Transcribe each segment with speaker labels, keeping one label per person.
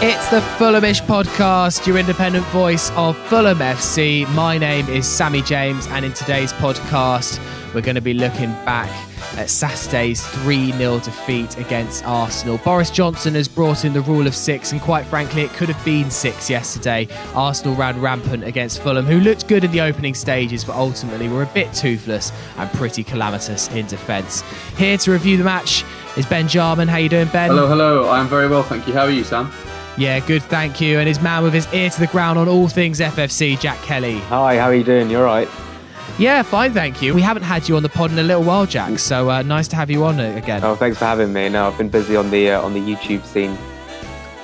Speaker 1: It's the Fulhamish podcast, your independent voice of Fulham FC. My name is Sammy James, and in today's podcast, we're going to be looking back at Saturday's 3 0 defeat against Arsenal. Boris Johnson has brought in the rule of six, and quite frankly, it could have been six yesterday. Arsenal ran rampant against Fulham, who looked good in the opening stages, but ultimately were a bit toothless and pretty calamitous in defence. Here to review the match is Ben Jarman. How are you doing, Ben?
Speaker 2: Hello, hello. I'm very well, thank you. How are you, Sam?
Speaker 1: Yeah, good, thank you. And his man with his ear to the ground on all things FFC, Jack Kelly.
Speaker 3: Hi, how are you doing? You all right?
Speaker 1: Yeah, fine, thank you. We haven't had you on the pod in a little while, Jack. So uh, nice to have you on again.
Speaker 3: Oh, thanks for having me. No, I've been busy on the uh, on the YouTube scene.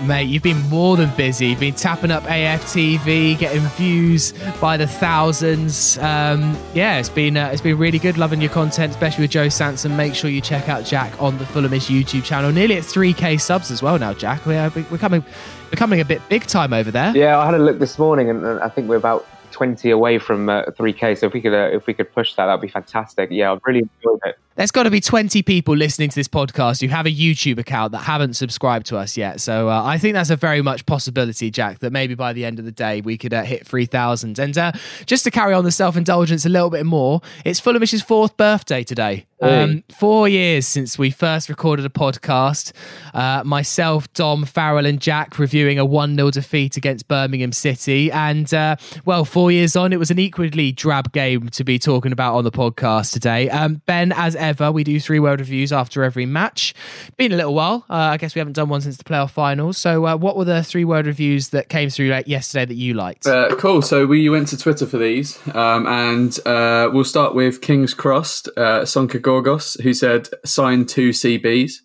Speaker 1: Mate, you've been more than busy. You've been tapping up AFTV, getting views by the thousands. Um, yeah, it's been uh, it's been really good. Loving your content, especially with Joe Sanson. Make sure you check out Jack on the Fulhamish YouTube channel. Nearly at 3k subs as well now, Jack. We're becoming becoming a bit big time over there.
Speaker 3: Yeah, I had a look this morning, and I think we're about 20 away from uh, 3k. So if we could uh, if we could push that, that'd be fantastic. Yeah, I've really enjoyed it.
Speaker 1: There's got to be 20 people listening to this podcast who have a YouTube account that haven't subscribed to us yet. So uh, I think that's a very much possibility, Jack, that maybe by the end of the day we could uh, hit 3,000. And uh, just to carry on the self indulgence a little bit more, it's Fulhamish's fourth birthday today. Um, four years since we first recorded a podcast. Uh, myself, Dom, Farrell, and Jack reviewing a 1 0 defeat against Birmingham City. And, uh, well, four years on, it was an equally drab game to be talking about on the podcast today. Um, ben, as ever, we do three word reviews after every match. Been a little while. Uh, I guess we haven't done one since the playoff finals. So, uh, what were the three word reviews that came through like, yesterday that you liked?
Speaker 2: Uh, cool. So we went to Twitter for these, um, and uh, we'll start with King's Crossed, uh, Sonka Gorgos, who said sign two CBs.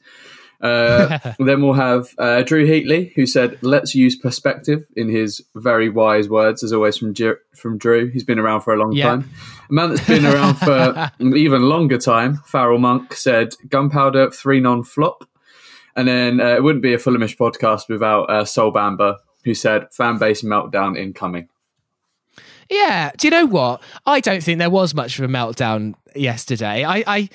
Speaker 2: Uh, then we'll have uh, Drew Heatley, who said, "Let's use perspective." In his very wise words, as always from from Drew. He's been around for a long
Speaker 1: Yeah.
Speaker 2: time. A man that's been around for an even longer time. Farrell Monk said, "Gunpowder three non flop." And then uh, it wouldn't be a Fulhamish podcast without uh, Sol Bamba, who said, "Fan base meltdown incoming."
Speaker 1: Yeah. Do you know what? I don't think there was much of a meltdown yesterday. I, I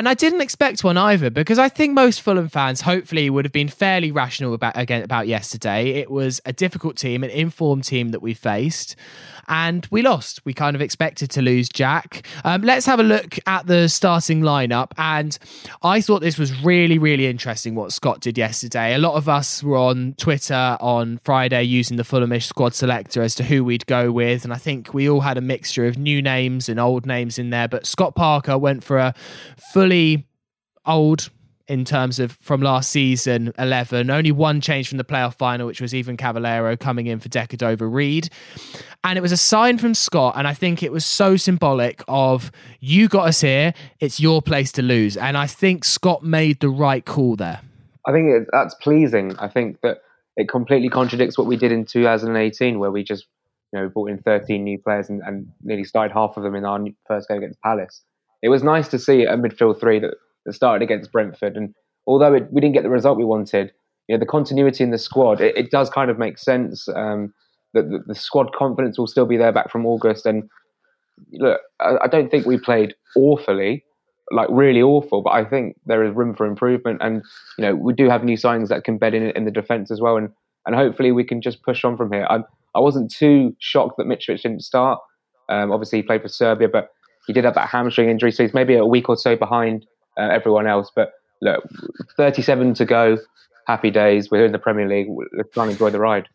Speaker 1: and I didn't expect one either because I think most Fulham fans hopefully would have been fairly rational about again about yesterday. It was a difficult team, an informed team that we faced, and we lost. We kind of expected to lose Jack. Um, let's have a look at the starting lineup, and I thought this was really, really interesting what Scott did yesterday. A lot of us were on Twitter on Friday using the Fulhamish squad selector as to who we'd go with, and I think we all had a mixture of new names and old names in there. But Scott Parker went for a fully old in terms of from last season 11 only one change from the playoff final which was Ivan Cavaleiro coming in for Decordova-Reid and it was a sign from Scott and I think it was so symbolic of you got us here it's your place to lose and I think Scott made the right call there
Speaker 3: I think it, that's pleasing. I think that it completely contradicts what we did in 2018, where we just you know brought in 13 new players and, and nearly started half of them in our first game against Palace. It was nice to see a midfield three that, that started against Brentford, and although it, we didn't get the result we wanted, you know the continuity in the squad it, it does kind of make sense. Um, that the, the squad confidence will still be there back from August, and look, I, I don't think we played awfully, like really awful, but I think there is room for improvement, and you know we do have new signings that can bed in in the defence as well, and and hopefully we can just push on from here. I I wasn't too shocked that Mitrovic didn't start. Um, obviously he played for Serbia, but he did have that hamstring injury, so he's maybe a week or so behind uh, everyone else. But look, 37 to go. Happy days. We're in the Premier League. Let's try and enjoy the ride.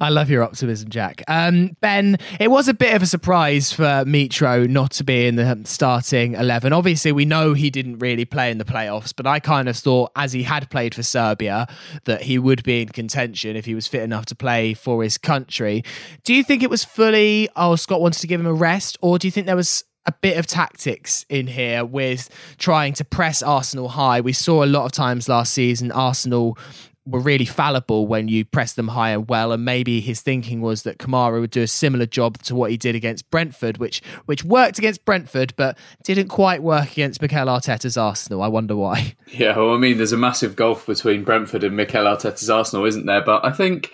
Speaker 1: I love your optimism, Jack. Um, ben, it was a bit of a surprise for Mitro not to be in the starting 11. Obviously, we know he didn't really play in the playoffs, but I kind of thought, as he had played for Serbia, that he would be in contention if he was fit enough to play for his country. Do you think it was fully, oh, Scott wanted to give him a rest, or do you think there was a bit of tactics in here with trying to press Arsenal high? We saw a lot of times last season, Arsenal were really fallible when you press them high and well. And maybe his thinking was that Kamara would do a similar job to what he did against Brentford, which which worked against Brentford, but didn't quite work against Mikel Arteta's Arsenal. I wonder why.
Speaker 2: Yeah, well, I mean, there's a massive gulf between Brentford and Mikel Arteta's Arsenal, isn't there? But I think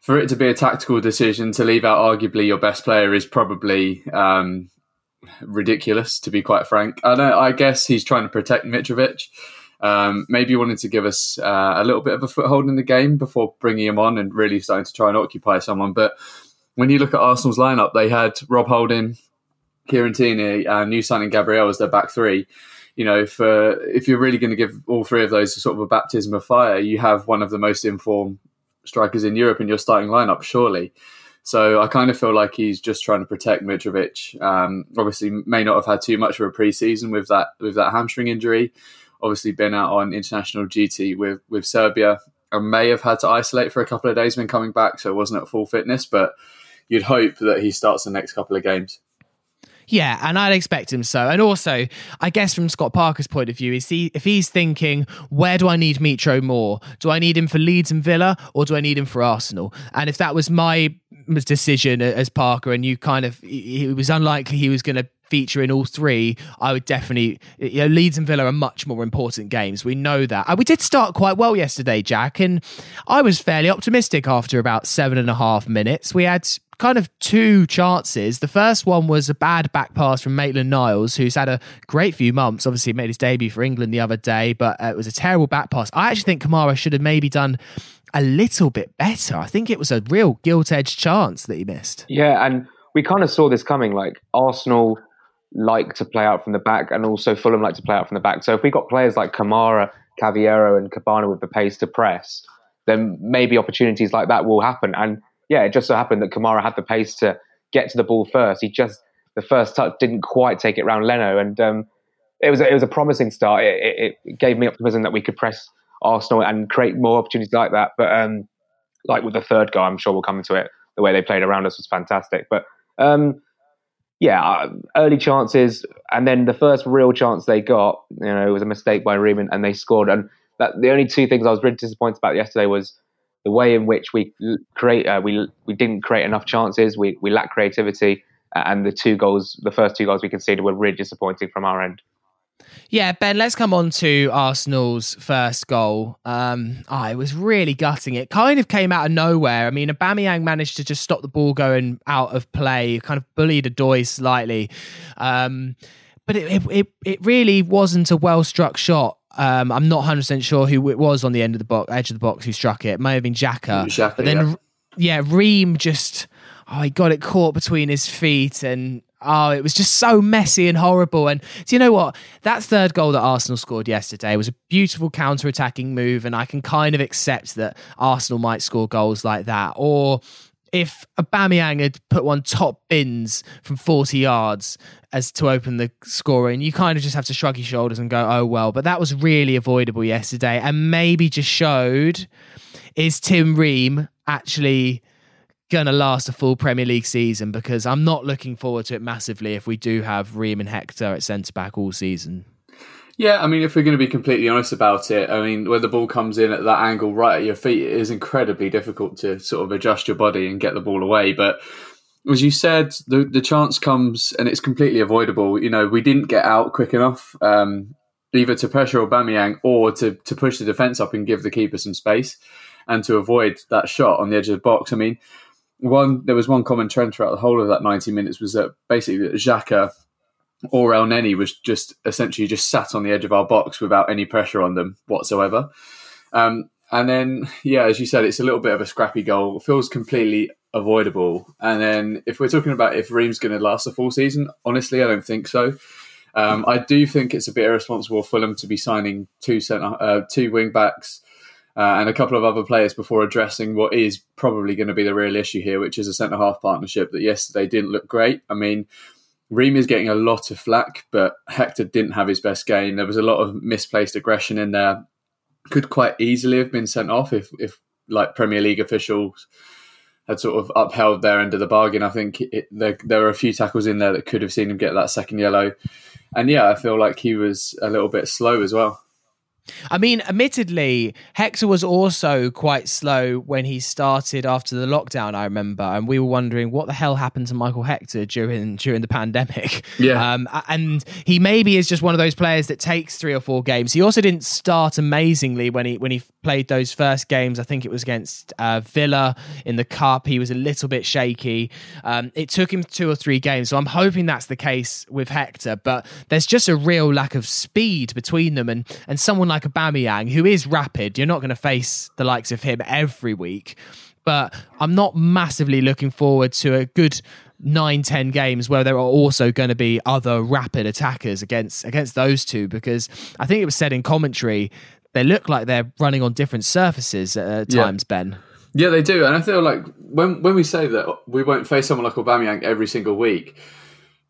Speaker 2: for it to be a tactical decision to leave out arguably your best player is probably um, ridiculous, to be quite frank. I know. I guess he's trying to protect Mitrovic. Um, maybe wanted to give us uh, a little bit of a foothold in the game before bringing him on and really starting to try and occupy someone. But when you look at Arsenal's lineup, they had Rob Holding, Kieran Tierney, and new signing Gabriel as their back three. You know, for if you're really going to give all three of those sort of a baptism of fire, you have one of the most informed strikers in Europe in your starting lineup, surely. So I kind of feel like he's just trying to protect Mitrovic. Um, obviously, may not have had too much of a preseason with that with that hamstring injury. Obviously, been out on international duty with with Serbia and may have had to isolate for a couple of days when coming back, so it wasn't at full fitness. But you'd hope that he starts the next couple of games.
Speaker 1: Yeah, and I'd expect him so. And also, I guess from Scott Parker's point of view, is he if he's thinking, where do I need Mitro more? Do I need him for Leeds and Villa, or do I need him for Arsenal? And if that was my decision as Parker, and you kind of, it was unlikely he was going to feature in all three, I would definitely. You know, Leeds and Villa are much more important games. We know that. Uh, we did start quite well yesterday, Jack, and I was fairly optimistic after about seven and a half minutes. We had kind of two chances. The first one was a bad back pass from Maitland Niles, who's had a great few months. Obviously, made his debut for England the other day, but uh, it was a terrible back pass. I actually think Kamara should have maybe done a little bit better. I think it was a real gilt edged chance that he missed.
Speaker 3: Yeah, and we kind of saw this coming. Like Arsenal like to play out from the back, and also Fulham like to play out from the back. So if we got players like Kamara, Cavaleiro, and Kebano with the pace to press, then maybe opportunities like that will happen. And yeah, it just so happened that Kamara had the pace to get to the ball first. He just the first touch didn't quite take it round Leno, and um, it was a, it was a promising start. It, it, gave me optimism that we could press Arsenal and create more opportunities like that. But um, like with the third goal, I'm sure we'll come into it. The way they played around us was fantastic. But um, yeah, uh, early chances, and then the first real chance they got, you know, it was a mistake by Riemann, and they scored. And that, the only two things I was really disappointed about yesterday was the way in which we create uh, we we didn't create enough chances. We we lack creativity, and the two goals, the first two goals we conceded, were really disappointing from our end.
Speaker 1: Yeah, Ben, let's come on to Arsenal's first goal. Um, oh, it was really gutting. It kind of came out of nowhere. I mean, Aubameyang managed to just stop the ball going out of play, kind of bullied Odoi slightly. Um, but it, it, it really wasn't a well struck shot. Um, I'm not 100% sure who it was on the end of the box, edge of the box who struck it. It may have been. Xhaka but then, yeah. yeah, Ream just, oh, he got it caught between his feet and Oh, it was just so messy and horrible. And do you know what? That third goal that Arsenal scored yesterday was a beautiful counter attacking move. And I can kind of accept that Arsenal might score goals like that. Or if Aubameyang had put one top bins from 40 yards as to open the scoring, you kind of just have to shrug your shoulders and go, oh, well. But that was really avoidable yesterday and maybe just showed is Tim Ream actually going to last a full Premier League season because I'm not looking forward to it massively if we do have Ream and Hector at centre back all season.
Speaker 2: Yeah, I mean, if we're going to be completely honest about it, I mean, when the ball comes in at that angle right at your feet, it is incredibly difficult to sort of adjust your body and get the ball away. But as you said, the the chance comes and it's completely avoidable. You know, we didn't get out quick enough, um, either to pressure Aubameyang or to to push the defence up and give the keeper some space, and to avoid that shot on the edge of the box. I mean, one there was one common trend throughout the whole of that 90 minutes was that basically Xhaka or Elneny was just essentially just sat on the edge of our box without any pressure on them whatsoever. Um, and then, yeah, as you said, it's a little bit of a scrappy goal. It feels completely avoidable. And then, if we're talking about if Ream's going to last a full season, honestly, I don't think so. Um, I do think it's a bit irresponsible for them to be signing two centre, uh, two wing backs uh, and a couple of other players before addressing what is probably going to be the real issue here, which is a centre half partnership that yesterday didn't look great. I mean, Ream is getting a lot of flack, but Hector didn't have his best game. There was a lot of misplaced aggression in there. Could quite easily have been sent off if, if like Premier League officials had sort of upheld their end of the bargain. I think it, there, there were a few tackles in there that could have seen him get that second yellow. And yeah, I feel like he was a little bit slow as well.
Speaker 1: I mean, admittedly, Hector was also quite slow when he started after the lockdown. I remember, and we were wondering what the hell happened to Michael Hector during during the pandemic.
Speaker 2: Yeah,
Speaker 1: um, and he maybe is just one of those players that takes three or four games. He also didn't start amazingly when he when he played those first games. I think it was against uh, Villa in the cup. He was a little bit shaky. Um, it took him two or three games, so I'm hoping that's the case with Hector. But there's just a real lack of speed between them, and and someone like like a Aubameyang, who is rapid, you're not going to face the likes of him every week. But I'm not massively looking forward to a good nine, ten games where there are also going to be other rapid attackers against against those two because I think it was said in commentary they look like they're running on different surfaces at times, yeah. Ben.
Speaker 2: Yeah, they do, and I feel like when when we say that we won't face someone like Aubameyang every single week,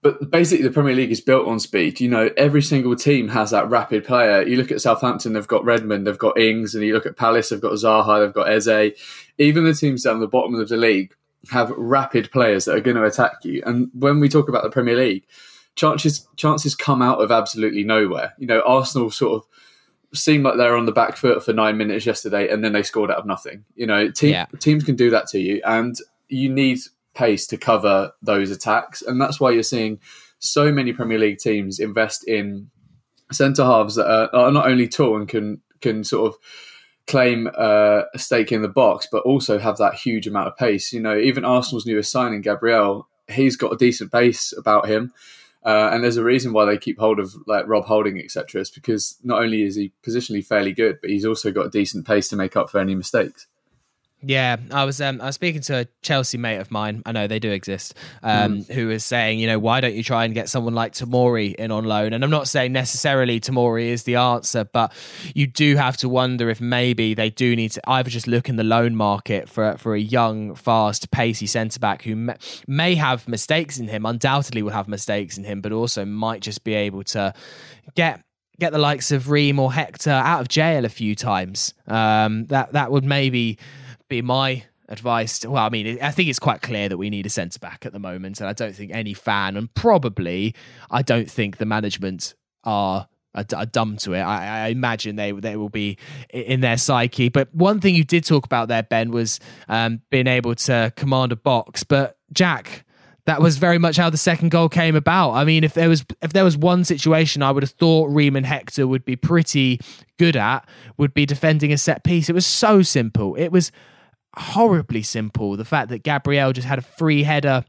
Speaker 2: but basically the Premier League is built on speed. You know, every single team has that rapid player. You look at Southampton, they've got Redmond, they've got Ings, and you look at Palace, they've got Zaha, they've got Eze. Even the teams down the bottom of the league have rapid players that are going to attack you. And when we talk about the Premier League, chances chances come out of absolutely nowhere. You know, Arsenal sort of seemed like they're on the back foot for nine minutes yesterday, and then they scored out of nothing. You know, te- yeah. teams can do that to you, and you need pace to cover those attacks. And that's why you're seeing so many Premier League teams invest in centre halves that are, are, not only tall and can can sort of claim uh, a stake in the box, but also have that huge amount of pace. You know, even Arsenal's newest signing, Gabriel, he's got a decent pace about him. Uh, and there's a reason why they keep hold of like Rob Holding, etc. It's because not only is he positionally fairly good, but he's also got a decent pace to make up for any mistakes.
Speaker 1: Yeah, I was um, I was speaking to a Chelsea mate of mine. I know they do exist. Um, mm. Who was saying, you know, why don't you try and get someone like Tamori in on loan? And I'm not saying necessarily Tamori is the answer, but you do have to wonder if maybe they do need to either just look in the loan market for for a young, fast, pacey centre back who may, may have mistakes in him. Undoubtedly, will have mistakes in him, but also might just be able to get get the likes of Ream or Hector out of jail a few times. Um, that that would maybe be my advice. To, well, I mean, I think it's quite clear that we need a centre back at the moment, and I don't think any fan, and probably I don't think the management are are, dumb to it. I, I, imagine they they will be in their psyche. But one thing you did talk about there, Ben, was um, being able to command a box. But Jack. That was very much how the second goal came about. I mean, if there was if there was one situation I would have thought Ream and Hector would be pretty good at, would be defending a set piece. It was so simple. It was horribly simple. The fact that Gabriel just had a free header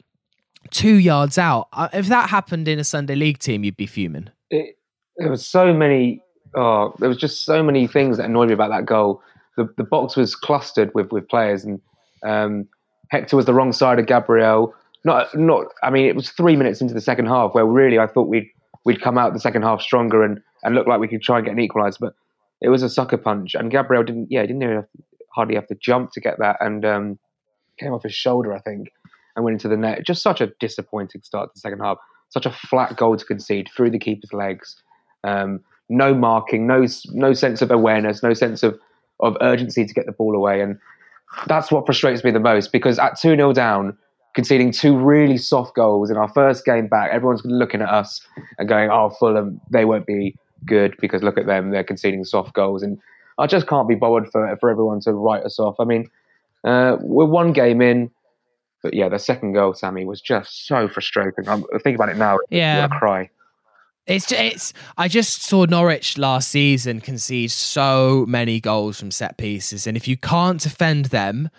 Speaker 1: two yards out. Uh, if that happened in a Sunday League team, you'd be fuming.
Speaker 3: It, there was so many. Oh, there was just so many things that annoyed me about that goal. The the box was clustered with with players, and um, Hector was the wrong side of Gabriel. Not not. I mean, it was three minutes into the second half where really I thought we'd we'd come out the second half stronger and and look like we could try and get an equaliser, but it was a sucker punch, and Gabriel didn't. Yeah, didn't even hardly have to jump to get that, and um, came off his shoulder, I think, and went into the net. Just such a disappointing start to the second half. Such a flat goal to concede through the keeper's legs. Um, no marking, no no sense of awareness, no sense of of urgency to get the ball away, and that's what frustrates me the most. Because at two 0 down, conceding two really soft goals in our first game back, everyone's looking at us and going, "Oh, Fulham, they won't be good because look at them, they're conceding soft goals." And I just can't be bothered for for everyone to write us off. I mean, uh, we're one game in, but yeah, the second goal, Sammy, was just so frustrating. I'm thinking about it now. Yeah, I cry.
Speaker 1: It's it's. I just saw Norwich last season concede so many goals from set pieces, and if you can't defend them,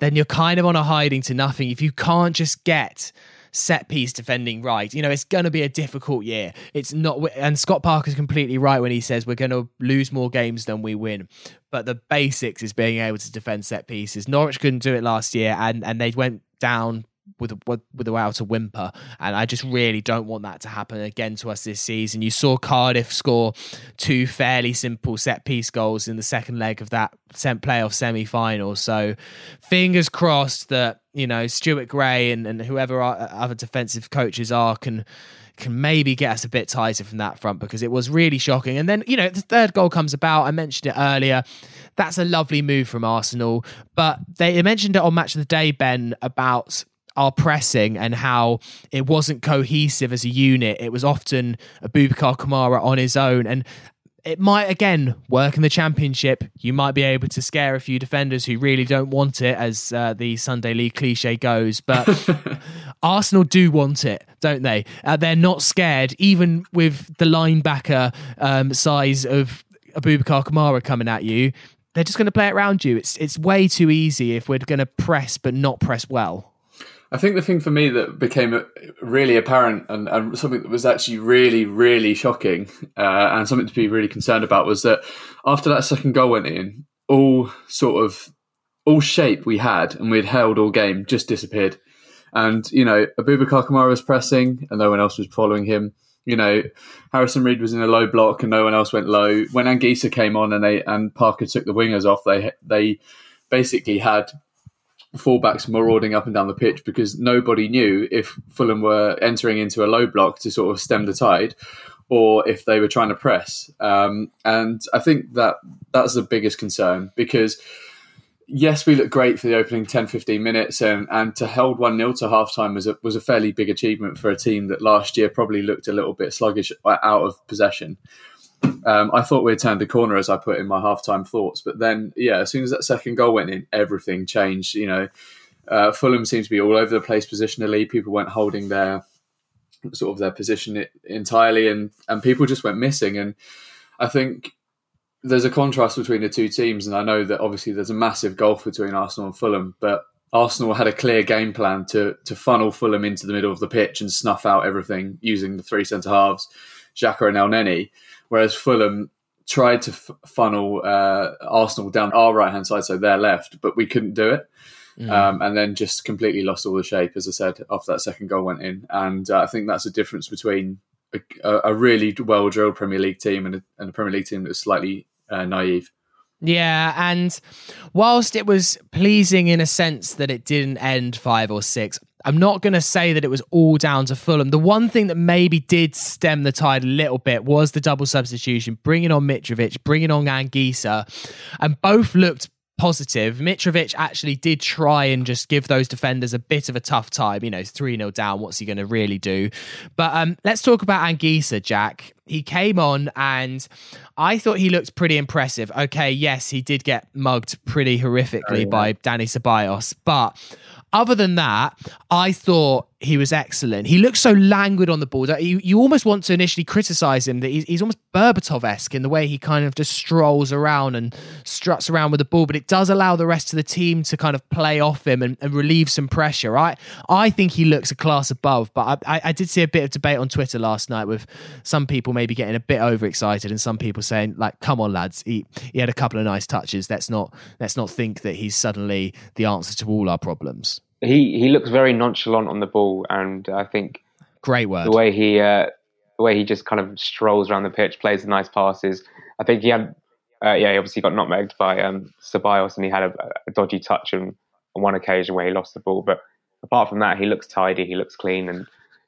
Speaker 1: then you're kind of on a hiding to nothing. If you can't just get set piece defending right. You know, it's going to be a difficult year. It's not, and Scott Parker's completely right when he says we're going to lose more games than we win. But the basics is being able to defend set pieces. Norwich couldn't do it last year, and and they went down with with without a whimper, and I just really don't want that to happen again to us this season. You saw Cardiff score two fairly simple set piece goals in the second leg of that playoff semi final. So, fingers crossed that you know Stuart Gray and, and whoever other defensive coaches are can can maybe get us a bit tighter from that front because it was really shocking. And then, you know, the third goal comes about. I mentioned it earlier. That's a lovely move from Arsenal. But they mentioned it on Match of the Day, Ben, about our pressing and how it wasn't cohesive as a unit. It was often Boubacar Kamara on his own. And it might again work in the championship. You might be able to scare a few defenders who really don't want it, as uh, the Sunday League cliche goes. But Arsenal do want it, don't they? Uh, they're not scared, even with the linebacker um, size of Aboubakar Kamara coming at you. They're just going to play it around you. It's it's way too easy if we're going to press but not press well.
Speaker 2: I think the thing for me that became really apparent and, and something that was actually really, really shocking uh, and something to be really concerned about was that after that second goal went in, all sort of all shape we had and we'd held all game just disappeared. And you know, Aboubakar Kamara was pressing and no one else was following him. You know, Harrison Reed was in a low block and no one else went low. When Anguissa came on and they and Parker took the wingers off, they they basically had fullbacks marauding up and down the pitch because nobody knew if Fulham were entering into a low block to sort of stem the tide or if they were trying to press. Um, and I think that that's the biggest concern because yes, we look great for the opening 10, 15 minutes and, and to hold 1 0 to half time was a, was a fairly big achievement for a team that last year probably looked a little bit sluggish out of possession. Um, I thought we'd turned the corner as I put in my halftime thoughts, but then yeah, as soon as that second goal went in, everything changed. You know, uh, Fulham seemed to be all over the place positionally. People weren't holding their sort of their position entirely, and and people just went missing. And I think there's a contrast between the two teams, and I know that obviously there's a massive gulf between Arsenal and Fulham, but Arsenal had a clear game plan to to funnel Fulham into the middle of the pitch and snuff out everything using the three centre halves, Xhaka and Elneny whereas Fulham tried to f- funnel uh, Arsenal down our right hand side, so their left, but we couldn't do it. Mm. Um, and then just completely lost all the shape, as I said, after that second goal went in. And uh, I think that's a difference between a, a really well drilled Premier League team and a, and a, Premier League team that's slightly uh, naive.
Speaker 1: Yeah, and whilst it was pleasing in a sense that it didn't end five or six, I'm not going to say that it was all down to Fulham. The one thing that maybe did stem the tide a little bit was the double substitution, bringing on Mitrovic, bringing on Anguissa, and both looked positive. Mitrovic actually did try and just give those defenders a bit of a tough time. You know, 3 0 down. What's he going to really do? But um, let's talk about Anguissa, Jack. He came on and I thought he looked pretty impressive. Okay, yes, he did get mugged pretty horrifically oh, yeah. by Dani Ceballos, but other than that, I thought he was excellent. He looks so languid on the ball you, you almost want to initially criticize him that he's, he's almost Berbatov esque in the way he kind of just strolls around and struts around with the ball, but it does allow the rest of the team to kind of play off him and, and relieve some pressure. Right? I think he looks a class above, but I, I, I did see a bit of debate on Twitter last night with some people maybe getting a bit overexcited and some people saying, like, come on, lads, he, he had a couple of nice touches. Let's not let's not think that he's suddenly the answer to all our problems
Speaker 3: he he looks very nonchalant on the ball, and I think
Speaker 1: great word
Speaker 3: the way he uh, the way he just kind of strolls around the pitch, plays the nice passes. I think he had uh, yeah, he obviously got nutmegged by um, Ceballos, and he had a, a dodgy touch on, on one occasion where he lost the ball. But apart from that, he looks tidy, he looks clean, and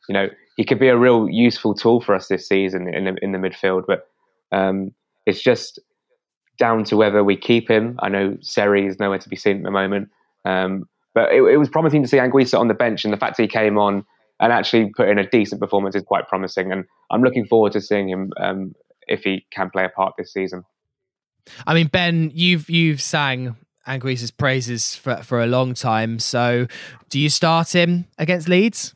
Speaker 3: you know he could be a real useful tool for us this season in the, in the midfield. But um, it's just down to whether we keep him. I know Seri is nowhere to be seen at the moment. Um, but it, it was promising to see Anguissa on the bench, and the fact that he came on and actually put in a decent performance is quite promising. And I'm looking forward to seeing him um, if he can play a part this season.
Speaker 1: I mean, Ben, you've you've sang Anguissa's praises for for a long time. So, do you start him against Leeds?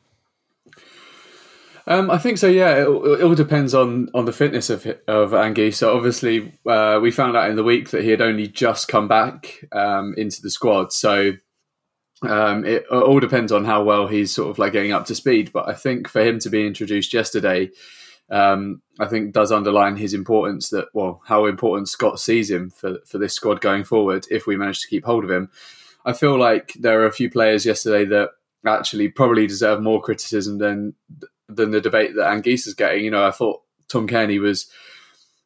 Speaker 2: Um, I think so. Yeah, it, it, all depends on on the fitness of of so Obviously, uh, we found out in the week that he had only just come back um, into the squad, so um, it all depends on how well he's sort of like getting up to speed. But I think for him to be introduced yesterday, um, I think does underline his importance. That well, how important Scott sees him for for this squad going forward. If we manage to keep hold of him, I feel like there are a few players yesterday that actually probably deserve more criticism than than the debate that Anguissa is getting. You know, I thought Tom Cairney was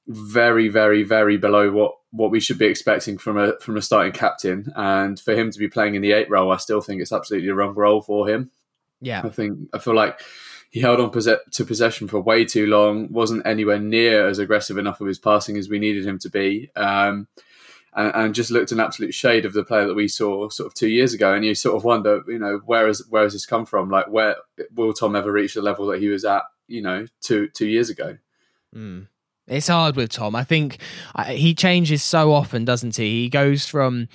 Speaker 2: very, very, very below what what we should be expecting from a from a starting captain. And for him to be playing in the eight role, I still think it's absolutely the wrong role for him.
Speaker 1: Yeah,
Speaker 2: I think I feel like he held on to possession for way too long. wasn't anywhere near as aggressive enough of his passing as we needed him to be. Um, and, and, just looked an absolute shade of the player that we saw sort of two years ago. And you sort of wonder, you know, where is where has this come from? Like, where will Tom ever reach the level that he was at, you know, two two years ago?
Speaker 1: Mm. It's hard with Tom. I think he changes so often, doesn't he? He goes from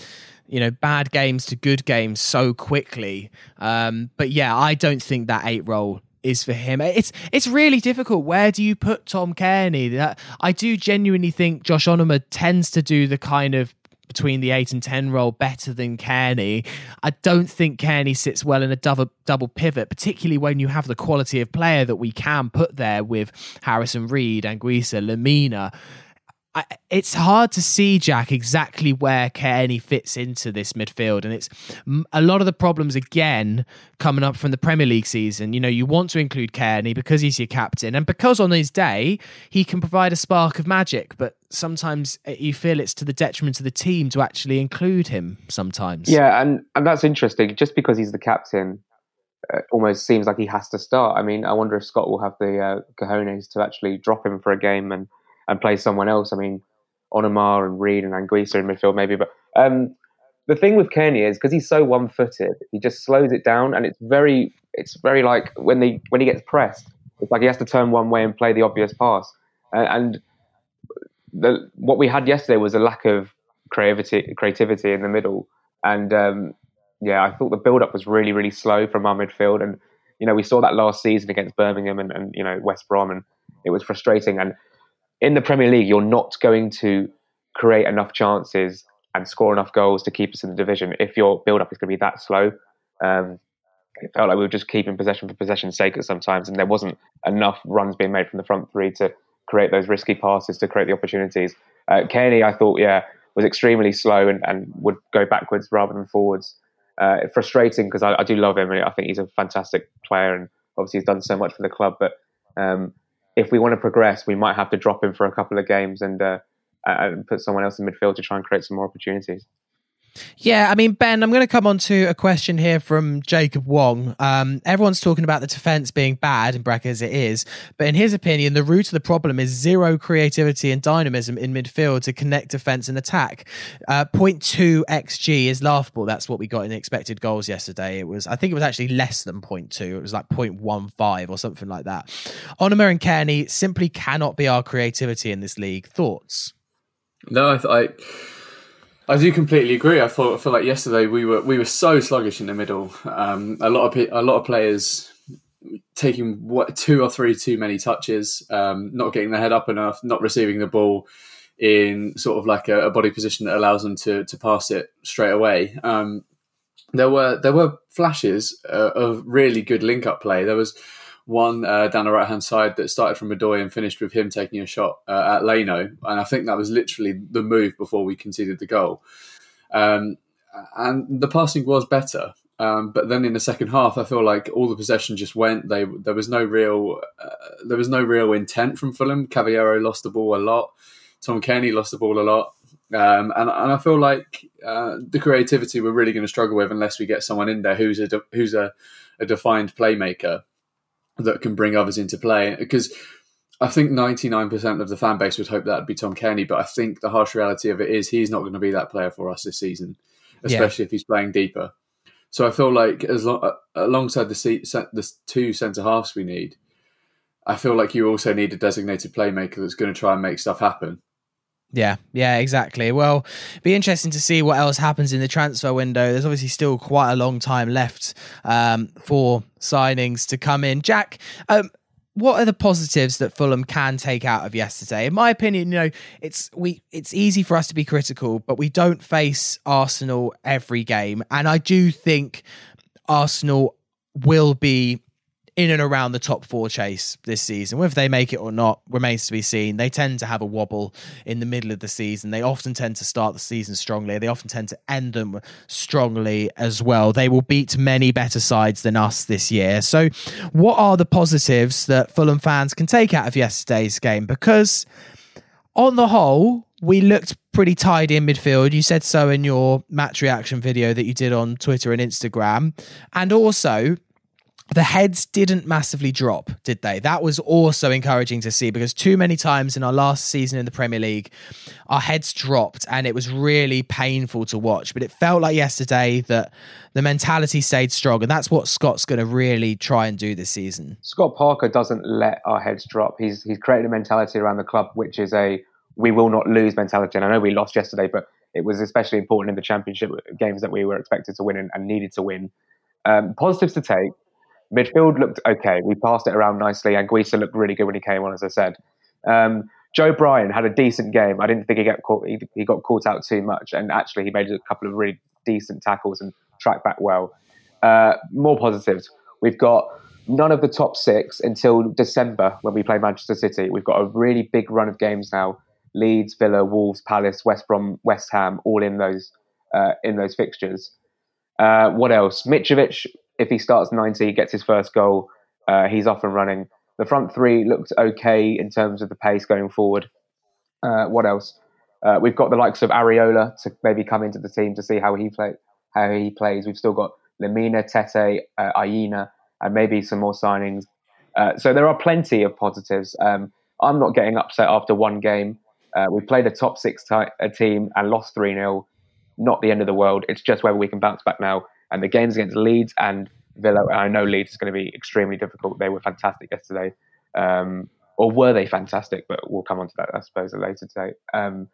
Speaker 1: you know bad games to good games so quickly. Um, but yeah, I don't think that eight role is for him. It's it's really difficult. Where do you put Tom Cairney? That I do genuinely think Josh Onomah tends to do the kind of between the eight and ten role better than Cairney. I don't think Cairney sits well in a double double pivot, particularly when you have the quality of player that we can put there with Harrison Reed, Anguissa, Lemina. I, it's hard to see Jack exactly where Cairney fits into this midfield, and it's a lot of the problems again coming up from the Premier League season. You know, you want to include Cairney because he's your captain, and because on his day he can provide a spark of magic, but sometimes you feel it's to the detriment of the team to actually include him. Sometimes,
Speaker 3: yeah, and and that's interesting. Just because he's the captain, uh, almost seems like he has to start. I mean, I wonder if Scott will have the uh, cojones to actually drop him for a game and and play someone else. I mean, Onomah and Reed and Anguissa in midfield maybe. But um, the thing with Cairney is because he's so one-footed, he just slows it down, and it's very, it's very like when they when he gets pressed, it's like he has to turn one way and play the obvious pass. And, and the, what we had yesterday was a lack of creativity, creativity in the middle, and um, yeah, I thought the build-up was really, really slow from our midfield, and you know we saw that last season against Birmingham and, and you know West Brom, and it was frustrating. And in the Premier League, you're not going to create enough chances and score enough goals to keep us in the division if your build up is going to be that slow. Um, it felt like we were just keeping possession for possession's sake at sometimes, and there wasn't enough runs being made from the front three to create those risky passes to create the opportunities. Uh, Cairney, I thought, yeah, was extremely slow and, and would go backwards rather than forwards. Uh, frustrating because I, I, do love him and I think he's a fantastic player and obviously he's done so much for the club. But um, if we want to progress, we might have to drop him for a couple of games and uh, and put someone else in midfield to try and create some more opportunities.
Speaker 1: Yeah, I mean, Ben, I'm going to come on to a question here from Jacob Wong. Um, everyone's talking about the defense being bad, in brackets it is, but in his opinion, the root of the problem is zero creativity and dynamism in midfield to connect defense and attack. Uh, 0.2 xG is laughable. That's what we got in expected goals yesterday. It was, I think it was actually less than 0.2. It was like 0.15 or something like that. Onomah and Cairney simply cannot be our creativity in this league. Thoughts?
Speaker 2: No, I. I I do completely agree. I thought I feel like yesterday we were we were so sluggish in the middle. Um, a lot of a lot of players taking what two or three too many touches, um, not getting their head up enough, not receiving the ball in sort of like a, a body position that allows them to to pass it straight away. Um, there were there were flashes uh, of really good link up play. There was one uh, down the right hand side that started from Odoi and finished with him taking a shot uh, at Leno. And I think that was literally the move before we conceded the goal. Um, and the passing was better. Um, but then in the second half, I feel like all the possession just went. They there was no real uh, there was no real intent from Fulham. Cavaleiro lost the ball a lot. Tom Cairney lost the ball a lot. Um, and, and I feel like uh, the creativity we're really going to struggle with unless we get someone in there who's a de- who's a, a defined playmaker that can bring others into play. Because I think 99% of the fan base would hope that would be Tom Cairney, but I think the harsh reality of it is he's not going to be that player for us this season, especially yeah. if he's playing deeper. So I feel like as long, uh, alongside the, the two centre halves we need, I feel like you also need a designated playmaker that's going to try and make stuff happen.
Speaker 1: Yeah, yeah, exactly. Well, be interesting to see what else happens in the transfer window. There's obviously still quite a long time left um, for signings to come in. Jack, um, what are the positives that Fulham can take out of yesterday? In my opinion, you know, it's we it's easy for us to be critical, but we don't face Arsenal every game, and I do think Arsenal will be in and around the top four chase this season. Whether they make it or not remains to be seen. They tend to have a wobble in the middle of the season. They often tend to start the season strongly. They often tend to end them strongly as well. They will beat many better sides than us this year. So, what are the positives that Fulham fans can take out of yesterday's game? Because on the whole, we looked pretty tidy in midfield. You said so in your match reaction video that you did on Twitter and Instagram. And also, the heads didn't massively drop, did they? That was also encouraging to see because too many times in our last season in the Premier League, our heads dropped and it was really painful to watch. But it felt like yesterday that the mentality stayed strong, and that's what Scott's going to really try and do this season.
Speaker 3: Scott Parker doesn't let our heads drop. He's he's created a mentality around the club, which is a we will not lose mentality. And I know we lost yesterday, but it was especially important in the championship games that we were expected to win and, and needed to win. Um, positives to take Midfield looked okay. We passed it around nicely. Anguissa looked really good when he came on, as I said. Um, Joe Bryan had a decent game. I didn't think he got caught. He, he, got caught out too much, and actually he made a couple of really decent tackles and tracked back well. Uh, more positives. We've got none of the top six until December when we play Manchester City. We've got a really big run of games now: Leeds, Villa, Wolves, Palace, West Brom, West Ham, all in those uh, in those fixtures. Uh, what else? Mitrovic if he starts 90, gets his first goal, uh, he's off and running. The front three looked okay in terms of the pace going forward. Uh, what else? Uh, we've got the likes of Areola to maybe come into the team to see how he play how he plays. We've still got Lemina, Tete, uh, Aina, and maybe some more signings. Uh, so there are plenty of positives. Um, I'm not getting upset after one game. Uh, we played a top six t- a team and lost 3 0. Not the end of the world. It's just whether we can bounce back now and the games against Leeds and Villa, I know Leeds is going to be extremely difficult. They were fantastic yesterday. Um, or were they fantastic? But we'll come on to that, I suppose, later today. Um,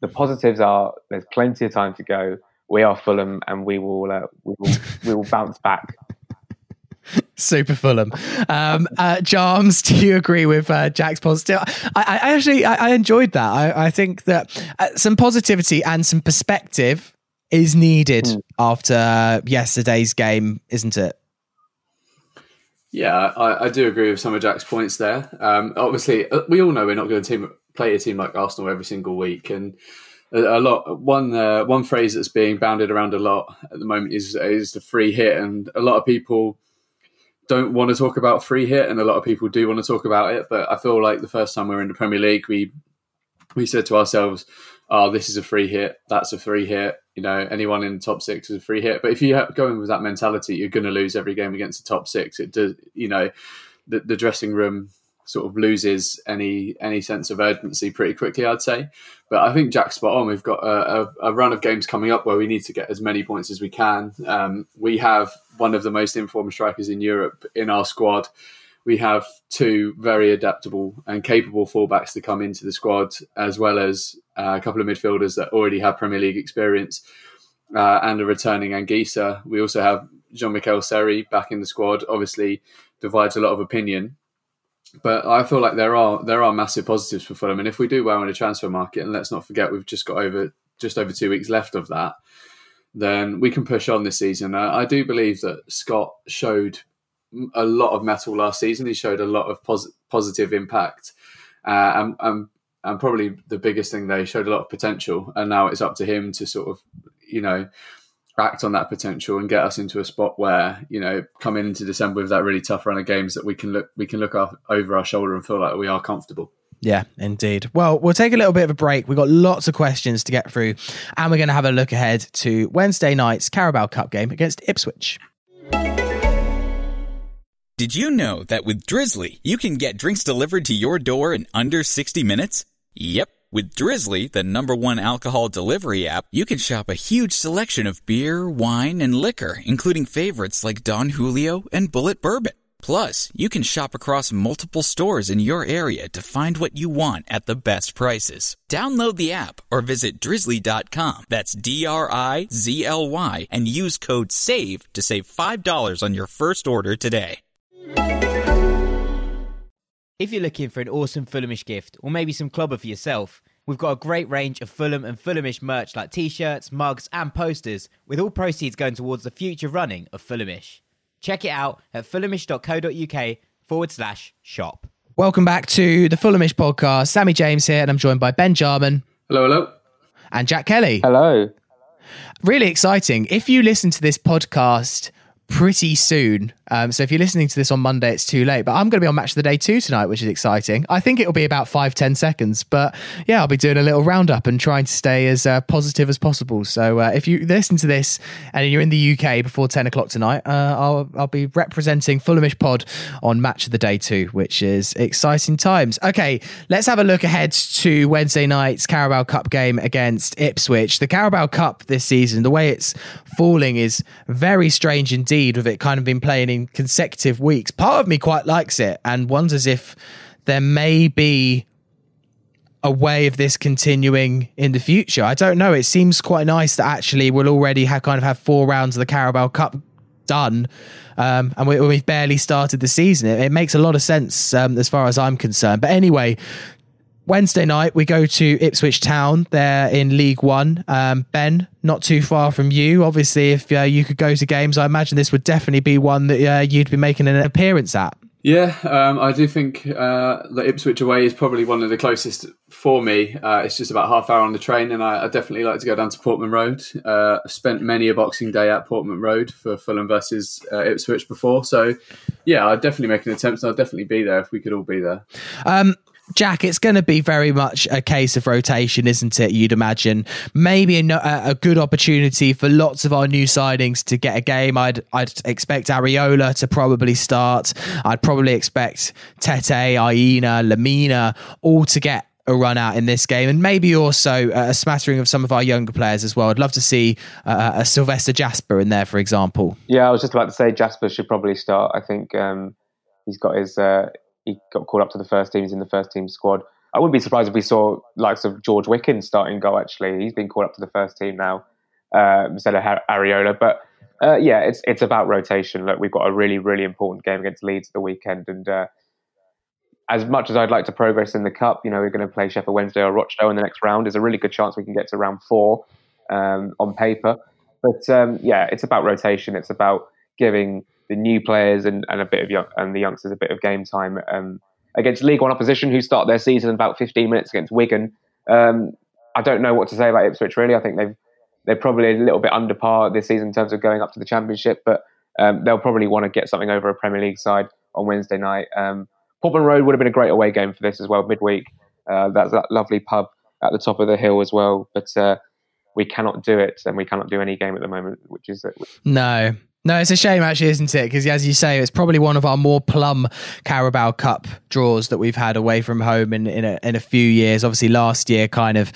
Speaker 3: the positives are there's plenty of time to go. We are Fulham, and we will uh, we will we will bounce back.
Speaker 1: Super Fulham. Um, uh, Jarms, do you agree with uh, Jack's positive? I, I actually I, I, enjoyed that. I, I think that uh, some positivity and some perspective is needed mm. after yesterday's game, isn't it?
Speaker 2: Yeah, I, I, do agree with some of Jack's points there. Um, obviously, uh, we all know we're not going to play a team like Arsenal every single week, and a, a lot one uh, one phrase that's being bounded around a lot at the moment is is the free hit, and a lot of people don't want to talk about free hit, and a lot of people do want to talk about it. But I feel like the first time we were in the Premier League, we we said to ourselves, "Oh, this is a free hit. That's a free hit you know anyone in the top six is a free hit. But if you go in with that mentality, you're going to lose every game against the top six. It does, you know, the, the dressing room sort of loses any any sense of urgency pretty quickly, I'd say. But I think Jack's spot on. We've got a, a, a, run of games coming up where we need to get as many points as we can. Um, we have one of the most informed strikers in Europe in our squad we have two very adaptable and capable fullbacks to come into the squad, as well as uh, a couple of midfielders that already have Premier League experience uh, and a returning Anguissa. We also have Jean-Michel Seri back in the squad. Obviously, divides a lot of opinion, but I feel like there are there are massive positives for Fulham. And if we do well in the transfer market, and let's not forget we've just got over just over two weeks left of that, then we can push on this season. Uh, I do believe that Scott showed a lot of mettle last season. He showed a lot of pos- positive impact, uh, and, and, and probably the biggest thing they showed a lot of potential. And now it's up to him to sort of, you know, act on that potential and get us into a spot where you know coming into December with that really tough run of games that we can look we can look our, over our shoulder and feel like we are comfortable.
Speaker 1: Yeah, indeed. Well, we'll take a little bit of a break. We've got lots of questions to get through, and we're going to have a look ahead to Wednesday night's Carabao Cup game against Ipswich.
Speaker 4: Did you know that with Drizly, you can get drinks delivered to your door in under 60 minutes? Yep. With Drizly, the number one alcohol delivery app, you can shop a huge selection of beer, wine, and liquor, including favorites like Don Julio and Bulleit Bourbon. Plus, you can shop across multiple stores in your area to find what you want at the best prices. Download the app or visit drizly.com. That's D R I Z L Y and use code SAVE to save $5 on your first order today.
Speaker 5: If you're looking for an awesome Fulhamish gift or maybe some clobber for yourself, we've got a great range of Fulham and Fulhamish merch like t-shirts, mugs and posters with all proceeds going towards the future running of Fulhamish. Check it out at fulhamish.co.uk forward slash shop.
Speaker 1: Welcome back to the Fulhamish podcast. Sammy James here and I'm joined by Ben Jarman.
Speaker 2: Hello, hello.
Speaker 1: And Jack Kelly.
Speaker 3: Hello.
Speaker 1: Really exciting. If you listen to this podcast pretty soon Um, so if you're listening to this on Monday, it's too late. But I'm going to be on Match of the Day two tonight, which is exciting. I think it'll be about five ten seconds, but yeah, I'll be doing a little roundup and trying to stay as uh, positive as possible. So uh, if you listen to this and you're in the UK before ten o'clock tonight, uh, I'll I'll be representing Fulhamish Pod on Match of the Day two, which is exciting times. Okay, let's have a look ahead to Wednesday night's Carabao Cup game against Ipswich. The Carabao Cup this season, the way it's falling is very strange indeed, with it kind of been playing in consecutive weeks. Part of me quite likes it and wonders if there may be a way of this continuing in the future. I don't know. It seems quite nice that actually we'll already have kind of have four rounds of the Carabao Cup done, um, and we, have barely started the season. It, it, makes a lot of sense um, as far as I'm concerned. But anyway, Wednesday night we go to Ipswich Town. They're in League One. Um, ben, not too far from you. Obviously, if uh, you could go to games, I imagine this would definitely be one that uh, you'd be making an appearance at.
Speaker 2: Yeah, um, I do think uh, the Ipswich away is probably one of the closest for me. Uh, it's just about half hour on the train, and I, I definitely like to go down to Portman Road. Uh, I've spent many a Boxing Day at Portman Road for Fulham versus uh, Ipswich before, so yeah, I'd definitely make an attempt, and I'd definitely be there if we could all be there.
Speaker 1: Um, Jack, it's going to be very much a case of rotation, isn't it? You'd imagine maybe a, a, good opportunity for lots of our new signings to get a game. I'd I'd expect Areola to probably start. I'd probably expect Tete, Aina, Lemina all to get a run out in this game, and maybe also a smattering of some of our younger players as well. I'd love to see uh, a Sylvester Jasper in there, for example.
Speaker 3: Yeah, I was just about to say Jasper should probably start. I think um, he's got his uh, he got called up to the first team. He's in the first team squad. I wouldn't be surprised if we saw likes of George Wicken starting goal. Actually, he's been called up to the first team now uh, instead of Areola. But uh, yeah, it's it's about rotation. Look, we've got a really really important game against Leeds at the weekend, and uh, as much as I'd like to progress in the cup, you know, we're going to play Sheffield Wednesday or Rochdale in the next round. There's a really good chance we can get to round four um, on paper. But um, yeah, it's about rotation. It's about giving the new players and, and a bit of young, and the youngsters a bit of game time um, against League One opposition who start their season in about 15 minutes against Wigan. Um, I don't know what to say about Ipswich really. I think they've they're probably a little bit under par this season in terms of going up to the Championship, but um, they'll probably want to get something over a Premier League side on Wednesday night. Um, Portman Road would have been a great away game for this as well, midweek. Uh, that's that lovely pub at the top of the hill as well, but. Uh, we cannot do it, and we cannot do any game at the moment, which is
Speaker 1: no. No, it's a shame, actually, isn't it? Because as you say, it's probably one of our more plum Carabao Cup draws that we've had away from home in in a, in a few years. Obviously, last year kind of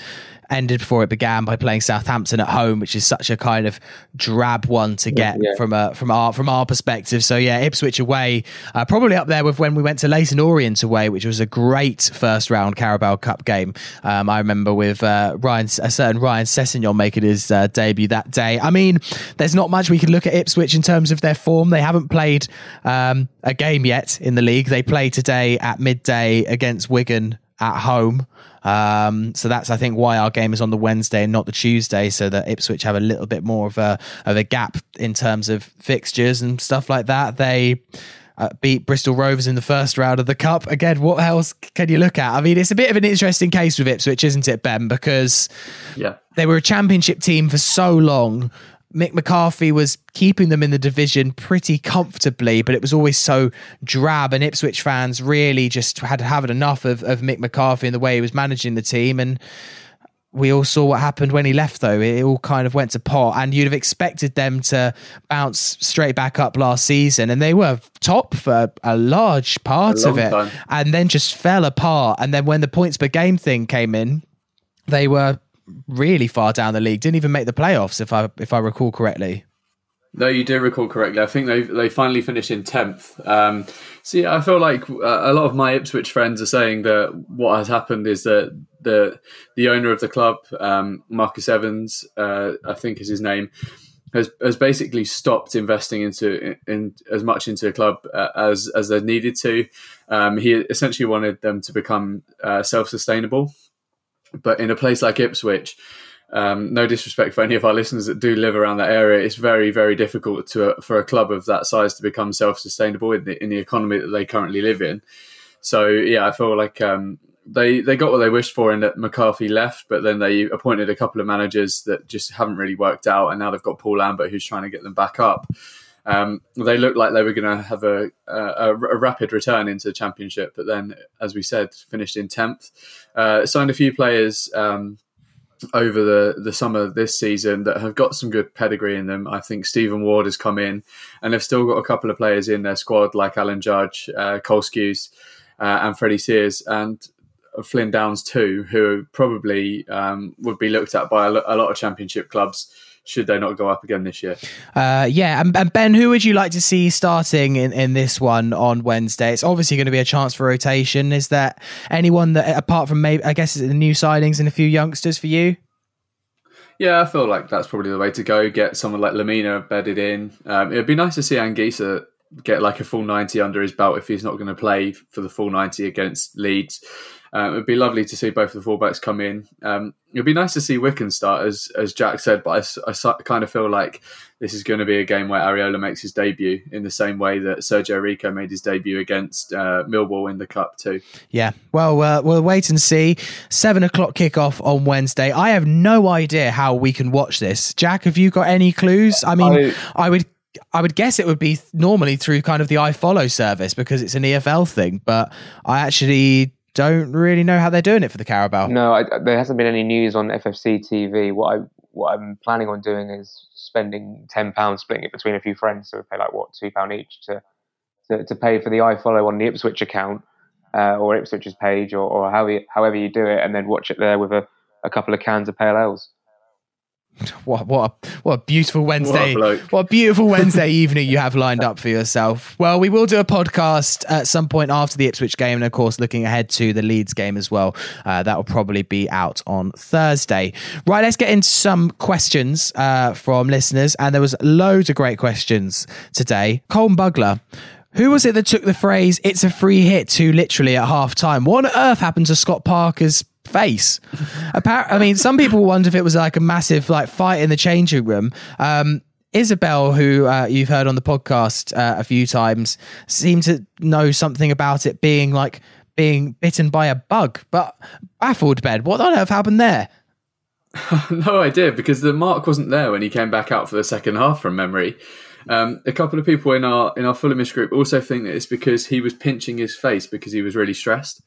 Speaker 1: ended before it began by playing Southampton at home, which is such a kind of drab one to get yeah. from a from our from our perspective. So yeah, Ipswich away, uh, probably up there with when we went to Leyton Orient away, which was a great first round Carabao Cup game. Um, I remember with uh, Ryan, a certain Ryan Sessegnon making his uh, debut that day. I mean, there's not much we can look at Ipswich in terms of their form. They haven't played um, a game yet in the league. They play today at midday against Wigan at home. Um, so that's I think why our game is on the Wednesday and not the Tuesday, so that Ipswich have a little bit more of a of a gap in terms of fixtures and stuff like that. They uh, beat Bristol Rovers in the first round of the cup. Again, what else can you look at? I mean, it's a bit of an interesting case with Ipswich, isn't it, Ben? Because
Speaker 2: yeah.
Speaker 1: they were a championship team for so long Mick McCarthy was keeping them in the division pretty comfortably, but it was always so drab. And Ipswich fans really just had had enough of, of Mick McCarthy and the way he was managing the team. And we all saw what happened when he left, though. It all kind of went to pot, and you'd have expected them to bounce straight back up last season, and they were top for a large part a of it, time. and then just fell apart. And then when the points per game thing came in, they were really far down the league. Didn't even make the playoffs, if I if I recall correctly.
Speaker 2: No, you do recall correctly. I think they they finally finished in tenth. Um, see, I feel like uh, a lot of my Ipswich friends are saying that what has happened is that the the owner of the club, um, Marcus Evans, uh, I think is his name, has has basically stopped investing into in, in as much into the club uh, as as they needed to. Um, he essentially wanted them to become uh, self sustainable. But in a place like Ipswich, um, no disrespect for any of our listeners that do live around that area, it's very, very difficult to for a club of that size to become self-sustainable in the, in the economy that they currently live in. So yeah, I feel like um, they they got what they wished for in that McCarthy left, but then they appointed a couple of managers that just haven't really worked out, and now they've got Paul Lambert who's trying to get them back up. Um, they looked like they were going to have a, a, a, rapid return into the championship, but then, as we said, finished in tenth. Uh, signed a few players um, over the, the summer this season that have got some good pedigree in them. I think Stephen Ward has come in, and they've still got a couple of players in their squad like Alan Judge, uh, uh, and Freddie Sears, and Flynn Downs too, who probably um, would be looked at by a lot of championship clubs should they not go up again this year.
Speaker 1: Uh, yeah, and, and, Ben, who would you like to see starting in, in this one on Wednesday? It's obviously going to be a chance for rotation. Is there anyone that, apart from maybe, I guess, the new signings and a few youngsters for you?
Speaker 2: Yeah, I feel like that's probably the way to go. Get someone like Lemina bedded in. Um, it'd be nice to see Anguissa get like a full 90 under his belt if he's not going to play for the full 90 against Leeds. Um, it'd be lovely to see both the fullbacks come in. Um, it'd be nice to see Wycombe start, as as Jack said, but I, I, kind of feel like this is going to be a game where Areola makes his debut in the same way that Sergio Rico made his debut against uh, Millwall in the Cup too.
Speaker 1: Yeah, well, uh, we'll wait and see. Seven o'clock kickoff on Wednesday. I have no idea how we can watch this. Jack, have you got any clues? I mean, I, I would I would guess it would be normally through kind of the iFollow service because it's an EFL thing, but I actually don't really know how they're doing it for the Carabao.
Speaker 3: No, I, there hasn't been any news on FFC TV. What I what I'm planning on doing is spending ten pounds, splitting it between a few friends, so we pay like what two pound each to, to, to pay for the iFollow on the Ipswich account uh, or Ipswich's page, or, or how you, however you do it, and then watch it there with a, a couple of cans of pale ales.
Speaker 1: What what a, what a beautiful Wednesday! What a, what a beautiful Wednesday evening you have lined up for yourself. Well, we will do a podcast at some point after the Ipswich game, and of course, looking ahead to the Leeds game as well. Uh, that will probably be out on Thursday. Right, let's get into some questions uh, from listeners, and there was loads of great questions today. Colin Bugler. Who was it that took the phrase "It's a free hit" to literally at half time? What on earth happened to Scott Parker's face. Appar- I mean, some people wonder if it was like a massive like fight in the changing room. Um, Isabel, who uh, you've heard on the podcast uh, a few times, seemed to know something about it being like being bitten by a bug. But baffled, Ben, what on earth happened there?
Speaker 2: no idea because the mark wasn't there when he came back out for the second half from memory. Um, a couple of people in our in our Fulhamish group also think that it's because he was pinching his face because he was really stressed.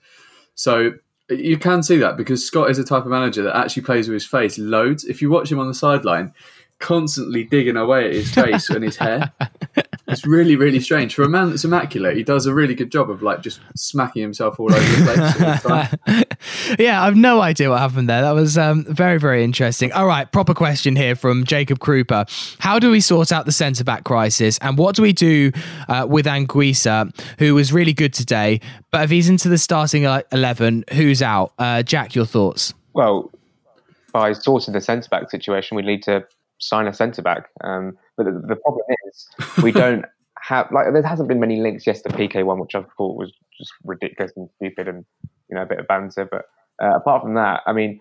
Speaker 2: So you can see that because Scott is a type of manager that actually plays with his face loads. If you watch him on the sideline, constantly digging away at his face and his hair. It's really, really strange. For a man that's immaculate, he does a really good job of like just smacking himself all over the
Speaker 1: place. yeah, I've no idea what happened there. That was um, very, very interesting. All right, proper question here from Jacob Krupa. How do we sort out the centre back crisis? And what do we do uh, with Anguissa, who was really good today? But if he's into the starting 11, who's out? Uh, Jack, your thoughts?
Speaker 3: Well, by sorting the centre back situation, we need to sign a centre back. Um, but the, the, problem is we don't have like there hasn't been many links. Yes, the PK one, which I thought was just ridiculous and stupid, and you know a bit of banter. But uh, apart from that, I mean.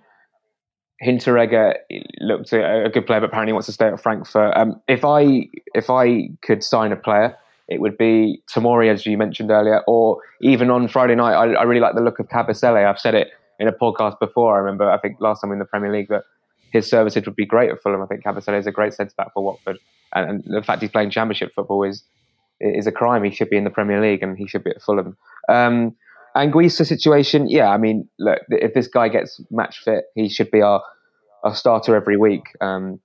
Speaker 3: Hinteregger looked a, a good player, but apparently wants to stay at Frankfurt. Um, if I if I could sign a player, it would be Tomori, as you mentioned earlier, or even on Friday night. I, I really like the look of Kabasele. I've said it in a podcast before. I remember, I think last time in the Premier League, that his services would be great at Fulham. I think Kabasele is a great centre back for Watford, and, and, the fact he's playing Championship football is is a crime. He should be in the Premier League, and he should be at Fulham. Um, Anguissa situation, yeah. I mean, look, if this guy gets match fit, he should be our our starter every week. Um,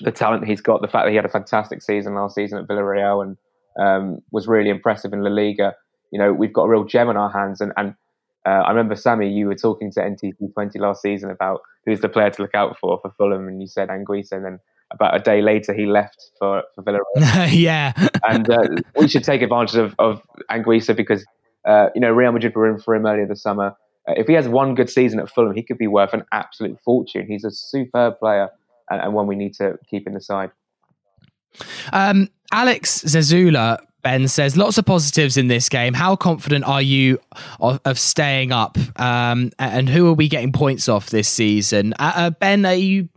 Speaker 3: the talent he's got, the fact that he had a fantastic season last season at Villarreal and um, was really impressive in La Liga. You know, we've got a real gem on our hands, and, and uh, I remember Sammy, you were talking to NTC20 last season about who's the player to look out for for Fulham, and you said Anguissa, and then about a day later he left for for Villarreal.
Speaker 1: yeah,
Speaker 3: and uh, we should take advantage of of Anguissa because uh, you know Real Madrid were in for him earlier this summer. Uh, if he has one good season at Fulham, he could be worth an absolute fortune. He's a superb player and, and one we need to keep in the side.
Speaker 1: Um, Alex Zazula Ben says lots of positives in this game. How confident are you of, of staying up? Um, and who are we getting points off this season? Uh, uh, ben, are you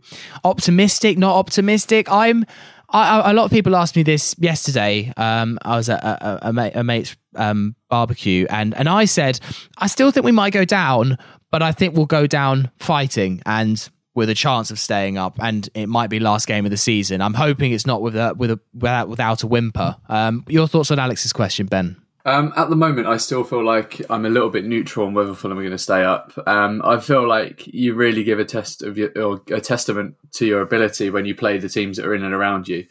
Speaker 1: optimistic? Not optimistic? I'm. I, a lot of people asked me this yesterday. Um, I was at a, a, a mate's um, barbecue, and and I said I still think we might go down, but I think we'll go down fighting. And with a chance of staying up, and it might be last game of the season. I'm hoping it's not with a with a without, without a whimper. Um, your thoughts on Alex's question, Ben?
Speaker 2: Um, at the moment, I still feel like I'm a little bit neutral on whether Fulham are going to stay up. Um, I feel like you really give a test of your, or a testament to your ability when you play the teams that are in and around you.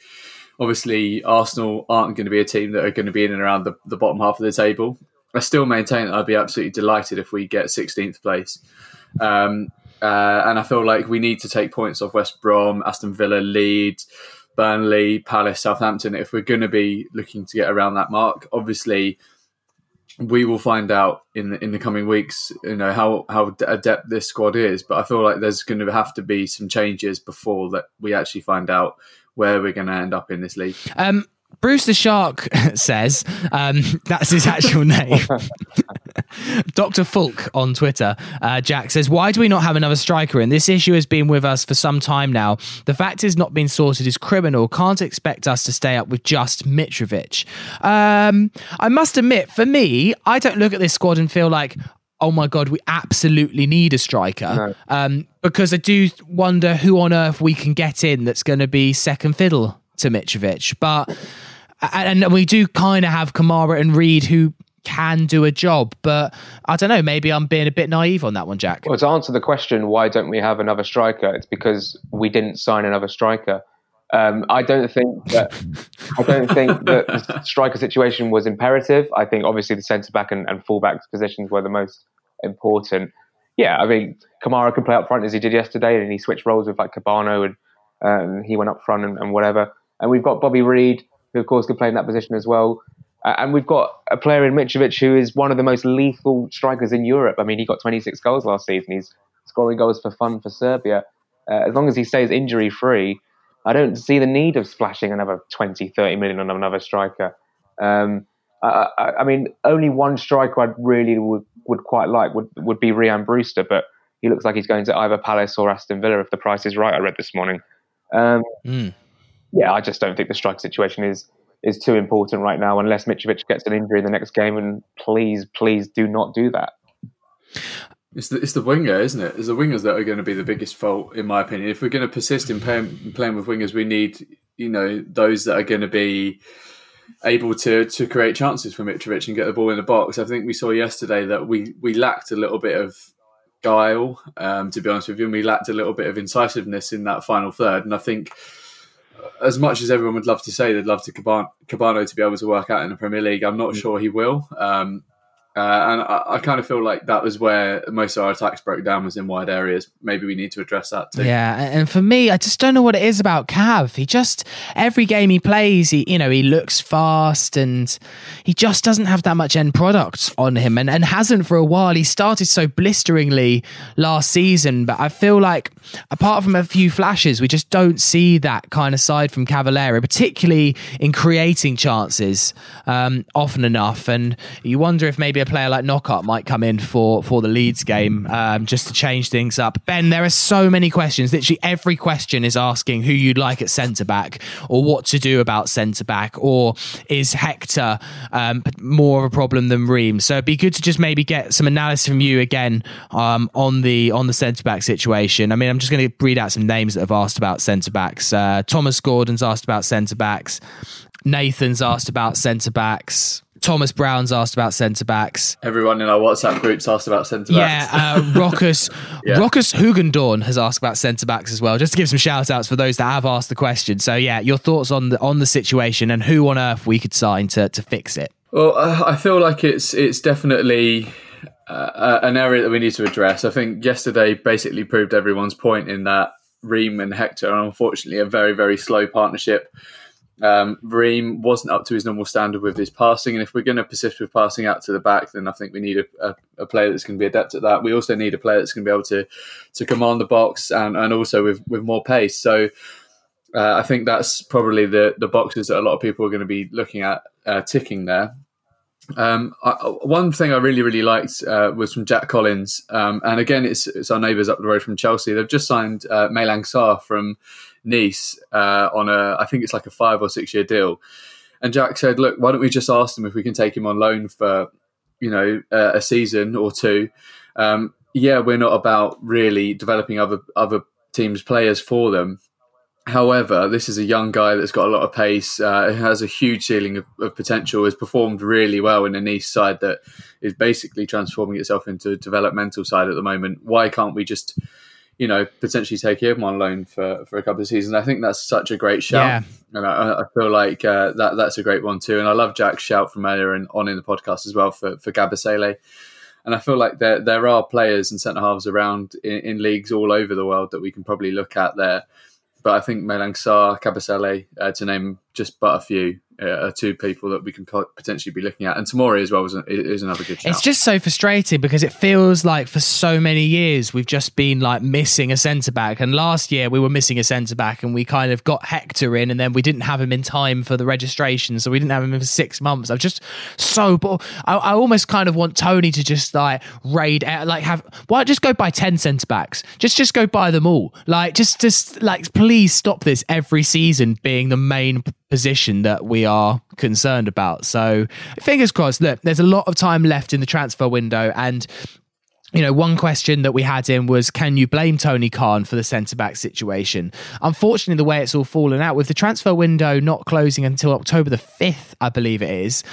Speaker 2: Obviously, Arsenal aren't going to be a team that are going to be in and around the, the bottom half of the table. I still maintain that I'd be absolutely delighted if we get 16th place. Um, uh, and I feel like we need to take points off West Brom, Aston Villa, Leeds, Burnley, Palace, Southampton if we're going to be looking to get around that mark. Obviously, we will find out in the, in the coming weeks, you know how how adept this squad is. But I feel like there's going to have to be some changes before that we actually find out where we're going to end up in this league.
Speaker 1: Um, Bruce the Shark says um, that's his actual name. Dr. Fulk on Twitter, uh, Jack says, Why do we not have another striker? And this issue has been with us for some time now. The fact is not being sorted is criminal. Can't expect us to stay up with just Mitrovic. Um, I must admit, for me, I don't look at this squad and feel like, oh my god, we absolutely need a striker. No. Um, because I do wonder who on earth we can get in that's going to be second fiddle to Mitrovic. But and we do kind of have Kamara and Reid who can do a job, but I don't know. Maybe I'm being a bit naive on that one, Jack.
Speaker 3: Well, to answer the question, why don't we have another striker? It's because we didn't sign another striker. Um, I don't think that I don't think that the striker situation was imperative. I think obviously the centre back and, and full back positions were the most important. Yeah, I mean Kamara can play up front as he did yesterday, and he switched roles with like Cabano, and um, he went up front and, and whatever. And we've got Bobby Reid, who of course can play in that position as well. Uh, and we've got a player in Mitrovic who is one of the most lethal strikers in Europe. I mean, he got 26 goals last season. He's scoring goals for fun for Serbia. Uh, as long as he stays injury free, I don't see the need of splashing another 20, 30 million on another striker. Um, I, I, I, mean, only one striker I'd really would, would quite like would, would be Rhian Brewster, but he looks like he's going to either Palace or Aston Villa if the price is right. I read this morning. Um, mm. Yeah, I just don't think the striker situation is is too important right now unless Mitrovic gets an injury in the next game. And please, please do not do that.
Speaker 2: It's the, it's the winger, isn't it? It's the wingers that are going to be the biggest fault, in my opinion. If we're going to persist in playing, playing with wingers, we need, you know, those that are going to be able to to create chances for Mitrovic and get the ball in the box. I think we saw yesterday that we we lacked a little bit of guile, um, to be honest with you, and we lacked a little bit of incisiveness in that final third. And I think as much as everyone would love to say they'd love to Cabano to be able to work out in the Premier League, I'm not mm. sure he will. Um, uh, and I, I, kind of feel like that was where most of our attacks broke down was in wide areas. Maybe we need to address that too.
Speaker 1: Yeah, and for me, I just don't know what it is about Cav. He just every game he plays, he you know he looks fast and he just doesn't have that much end product on him, and and hasn't for a while. He started so blisteringly last season, but I feel like apart from a few flashes, we just don't see that kind of side from Cavaleiro, particularly in creating chances um, often enough. And you wonder if maybe a player like Knockaert might come in for for the Leeds game um, just to change things up. Ben, there are so many questions. Literally every question is asking who you'd like at centre back or what to do about centre back or is Hector um, more of a problem than Ream? So it'd be good to just maybe get some analysis from you again um, on the on the centre back situation. I mean, I'm just going to read out some names that have asked about centre backs. Uh, Thomas Gordon's asked about centre backs. Nathan's asked about centre backs. Thomas Brown's asked about centre backs.
Speaker 2: Everyone in our WhatsApp groups asked about centre backs.
Speaker 1: Yeah, uh, Rockus yeah. Rockus Hugendorn has asked about centre backs as well. Just to give some shout outs for those that have asked the question. So yeah, your thoughts on the on the situation and who on earth we could sign to to fix it.
Speaker 2: Well, I feel like it's it's definitely uh, an area that we need to address. I think yesterday basically proved everyone's point in that Ream and Hector are unfortunately a very very slow partnership. Um, wasn't up to his normal standard with his passing, and if we're going to persist with passing out to the back, then I think we need a, a, a player that's going to be adept at that. We also need a player that's going to be able to to command the box and, and also with, with more pace. So uh, I think that's probably the the boxes that a lot of people are going to be looking at uh, ticking there. Um, I, one thing I really, really liked uh, was from Jack Collins, um, and again, it's, it's our neighbours up the road from Chelsea. They've just signed uh, Malang from Nice uh, on a, I think it's like a five or six year deal. And Jack said, "Look, why don't we just ask them if we can take him on loan for, you know, a season or two? Um, yeah, we're not about really developing other other teams players for them. However, this is a young guy that's got a lot of pace, uh, has a huge ceiling of, of, potential, has performed really well in a Nice side that is basically transforming itself into a developmental side at the moment. Why can't we just, you know, potentially take him on loan for, for a couple of seasons? I think that's such a great shout. Yeah. And I, I feel like uh, that that's a great one too. And I love Jack's shout from earlier and on in the podcast as well for, for Kabasele. And I feel like there there are players and centre halves around in, in leagues all over the world that we can probably look at there but I think Malang Sarr, Kabasele, uh, to name just but a few, Uh, are two people that we can potentially be looking at. And Tomori as well is, is another good shout.
Speaker 1: It's just so frustrating because it feels like for so many years we've just been like missing a centre back. And last year we were missing a centre back and we kind of got Hector in and then we didn't have him in time for the registration. So we didn't have him for six months. I'm just so bored. I, I almost kind of want Tony to just like raid, uh, like have, why just go buy 10 centre backs? Just, just go buy them all. Like, just, just like, please stop this every season being the main position that we are concerned about. So fingers crossed. Look, there's a lot of time left in the transfer window, and you know, one question that we had in was, can you blame Tony Khan for the centre back situation? Unfortunately, the way it's all fallen out with the transfer window not closing until October the 5th, I believe it is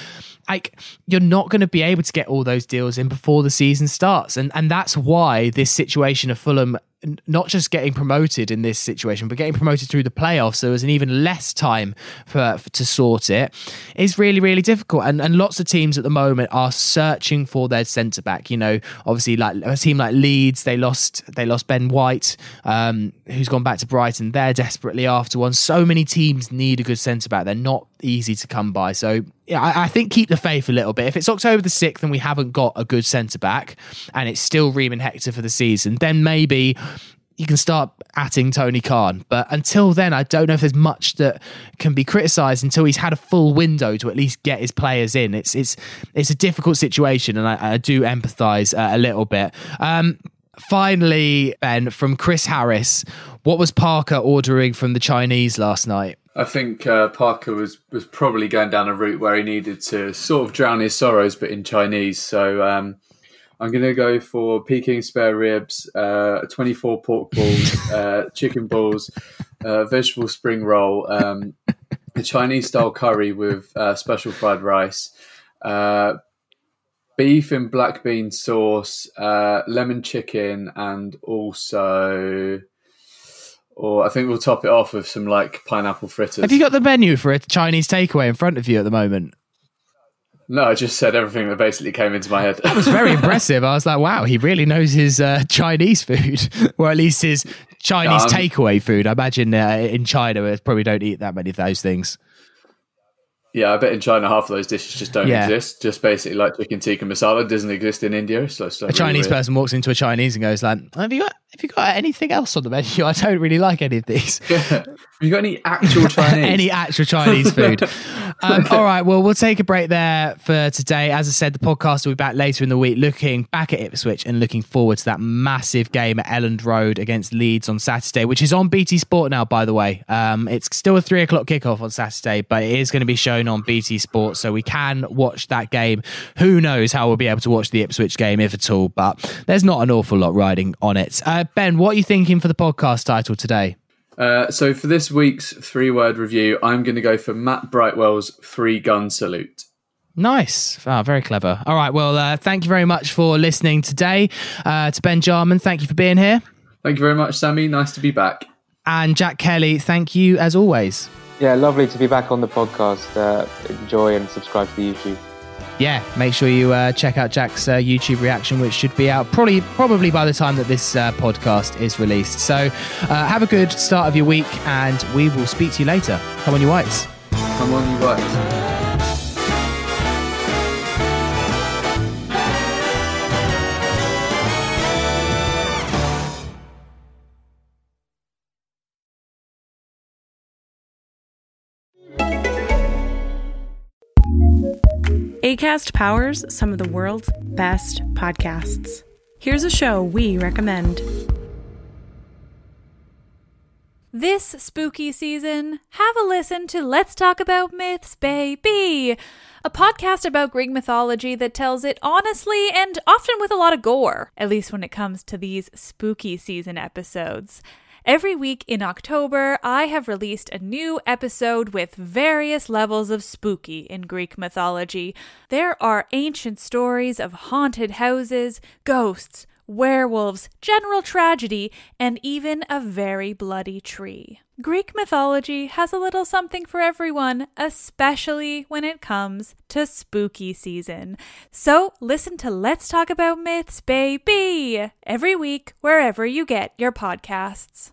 Speaker 1: like you're not going to be able to get all those deals in before the season starts and and that's why this situation of Fulham not just getting promoted in this situation, but getting promoted through the playoffs, so there's an even less time for, for, to sort it, is really really difficult. And and lots of teams at the moment are searching for their centre back. You know, obviously like a team like Leeds, they lost they lost Ben White, um, who's gone back to Brighton. They're desperately after one. So many teams need a good centre back. They're not easy to come by. So yeah, I, I, think keep the faith a little bit. If it's October the 6th and we haven't got a good centre back and it's still Ream and Hector for the season, then maybe you can start atting Tony Khan. But until then, I don't know if there's much that can be criticised until he's had a full window to at least get his players in. It's it's it's a difficult situation, and I, I do empathise uh, a little bit. Um, finally, Ben, from Chris Harris, what was Parker ordering from the Chinese last night?
Speaker 2: I think uh, Parker was, was probably going down a route where he needed to sort of drown his sorrows, but in Chinese. So um, I'm going to go for Peking spare ribs, uh, 24 pork balls, uh, chicken balls, uh, vegetable spring roll, um, a Chinese style curry with uh, special fried rice, uh, beef in black bean sauce, lemon chicken, and also or I think we'll top it off with some like pineapple fritters.
Speaker 1: Have you got the menu for a Chinese takeaway in front of you at the moment?
Speaker 2: No, I just said everything that basically came into my head.
Speaker 1: That was very impressive. I was like, wow, he really knows his uh, Chinese food, or at least his Chinese um, takeaway food. I imagine uh, in China, they probably don't eat that many of those things.
Speaker 2: Yeah, I bet in China half of those dishes just don't yeah. exist. Just basically like chicken tikka masala doesn't exist in India. So
Speaker 1: a Chinese really person walks into a Chinese and goes like, "Have you got have you got anything else on the menu? I don't really like any of these.
Speaker 2: Yeah. Have you got any actual Chinese?
Speaker 1: any actual Chinese food? um, all right. Well, we'll take a break there for today. As I said, the podcast will be back later in the week, looking back at Ipswich and looking forward to that massive game at Elland Road against Leeds on Saturday, which is on BT Sport now. By the way, um, it's still a three o'clock kickoff on Saturday, but it is going to be shown on BT Sport, so we can watch that game. Who knows how we'll be able to watch the Ipswich game, if at all? But there's not an awful lot riding on it. Uh, Ben, what are you thinking for the podcast title today?
Speaker 2: Uh, so for this week's three word review, I'm going to go for Matt Brightwell's three gun salute.
Speaker 1: Nice. Oh, very clever. All right. Well, uh, thank you very much for listening today. Uh, to Ben Jarman, thank you for being here.
Speaker 2: Thank you very much, Sammy. Nice to be back.
Speaker 1: And Jack Kelly, thank you as always.
Speaker 3: Yeah, lovely to be back on the podcast. Uh, enjoy and subscribe to the YouTube
Speaker 1: yeah, make sure you uh, check out Jack's uh, YouTube reaction, which should be out probably probably by the time that this uh, podcast is released. So uh, have a good start of your week, and we will speak to you later. Come on, you whites.
Speaker 2: Come on, you whites.
Speaker 6: ACAST powers some of the world's best podcasts. Here's a show we recommend.
Speaker 7: This spooky season, have a listen to Let's Talk About Myths, Baby, a podcast about Greek mythology that tells it honestly and often with a lot of gore, at least when it comes to these spooky season episodes. Every week in October, I have released a new episode with various levels of spooky in Greek mythology. There are ancient stories of haunted houses, ghosts, werewolves, general tragedy, and even a very bloody tree. Greek mythology has a little something for everyone, especially when it comes to spooky season. So listen to Let's Talk About Myths, baby, every week wherever you get your podcasts.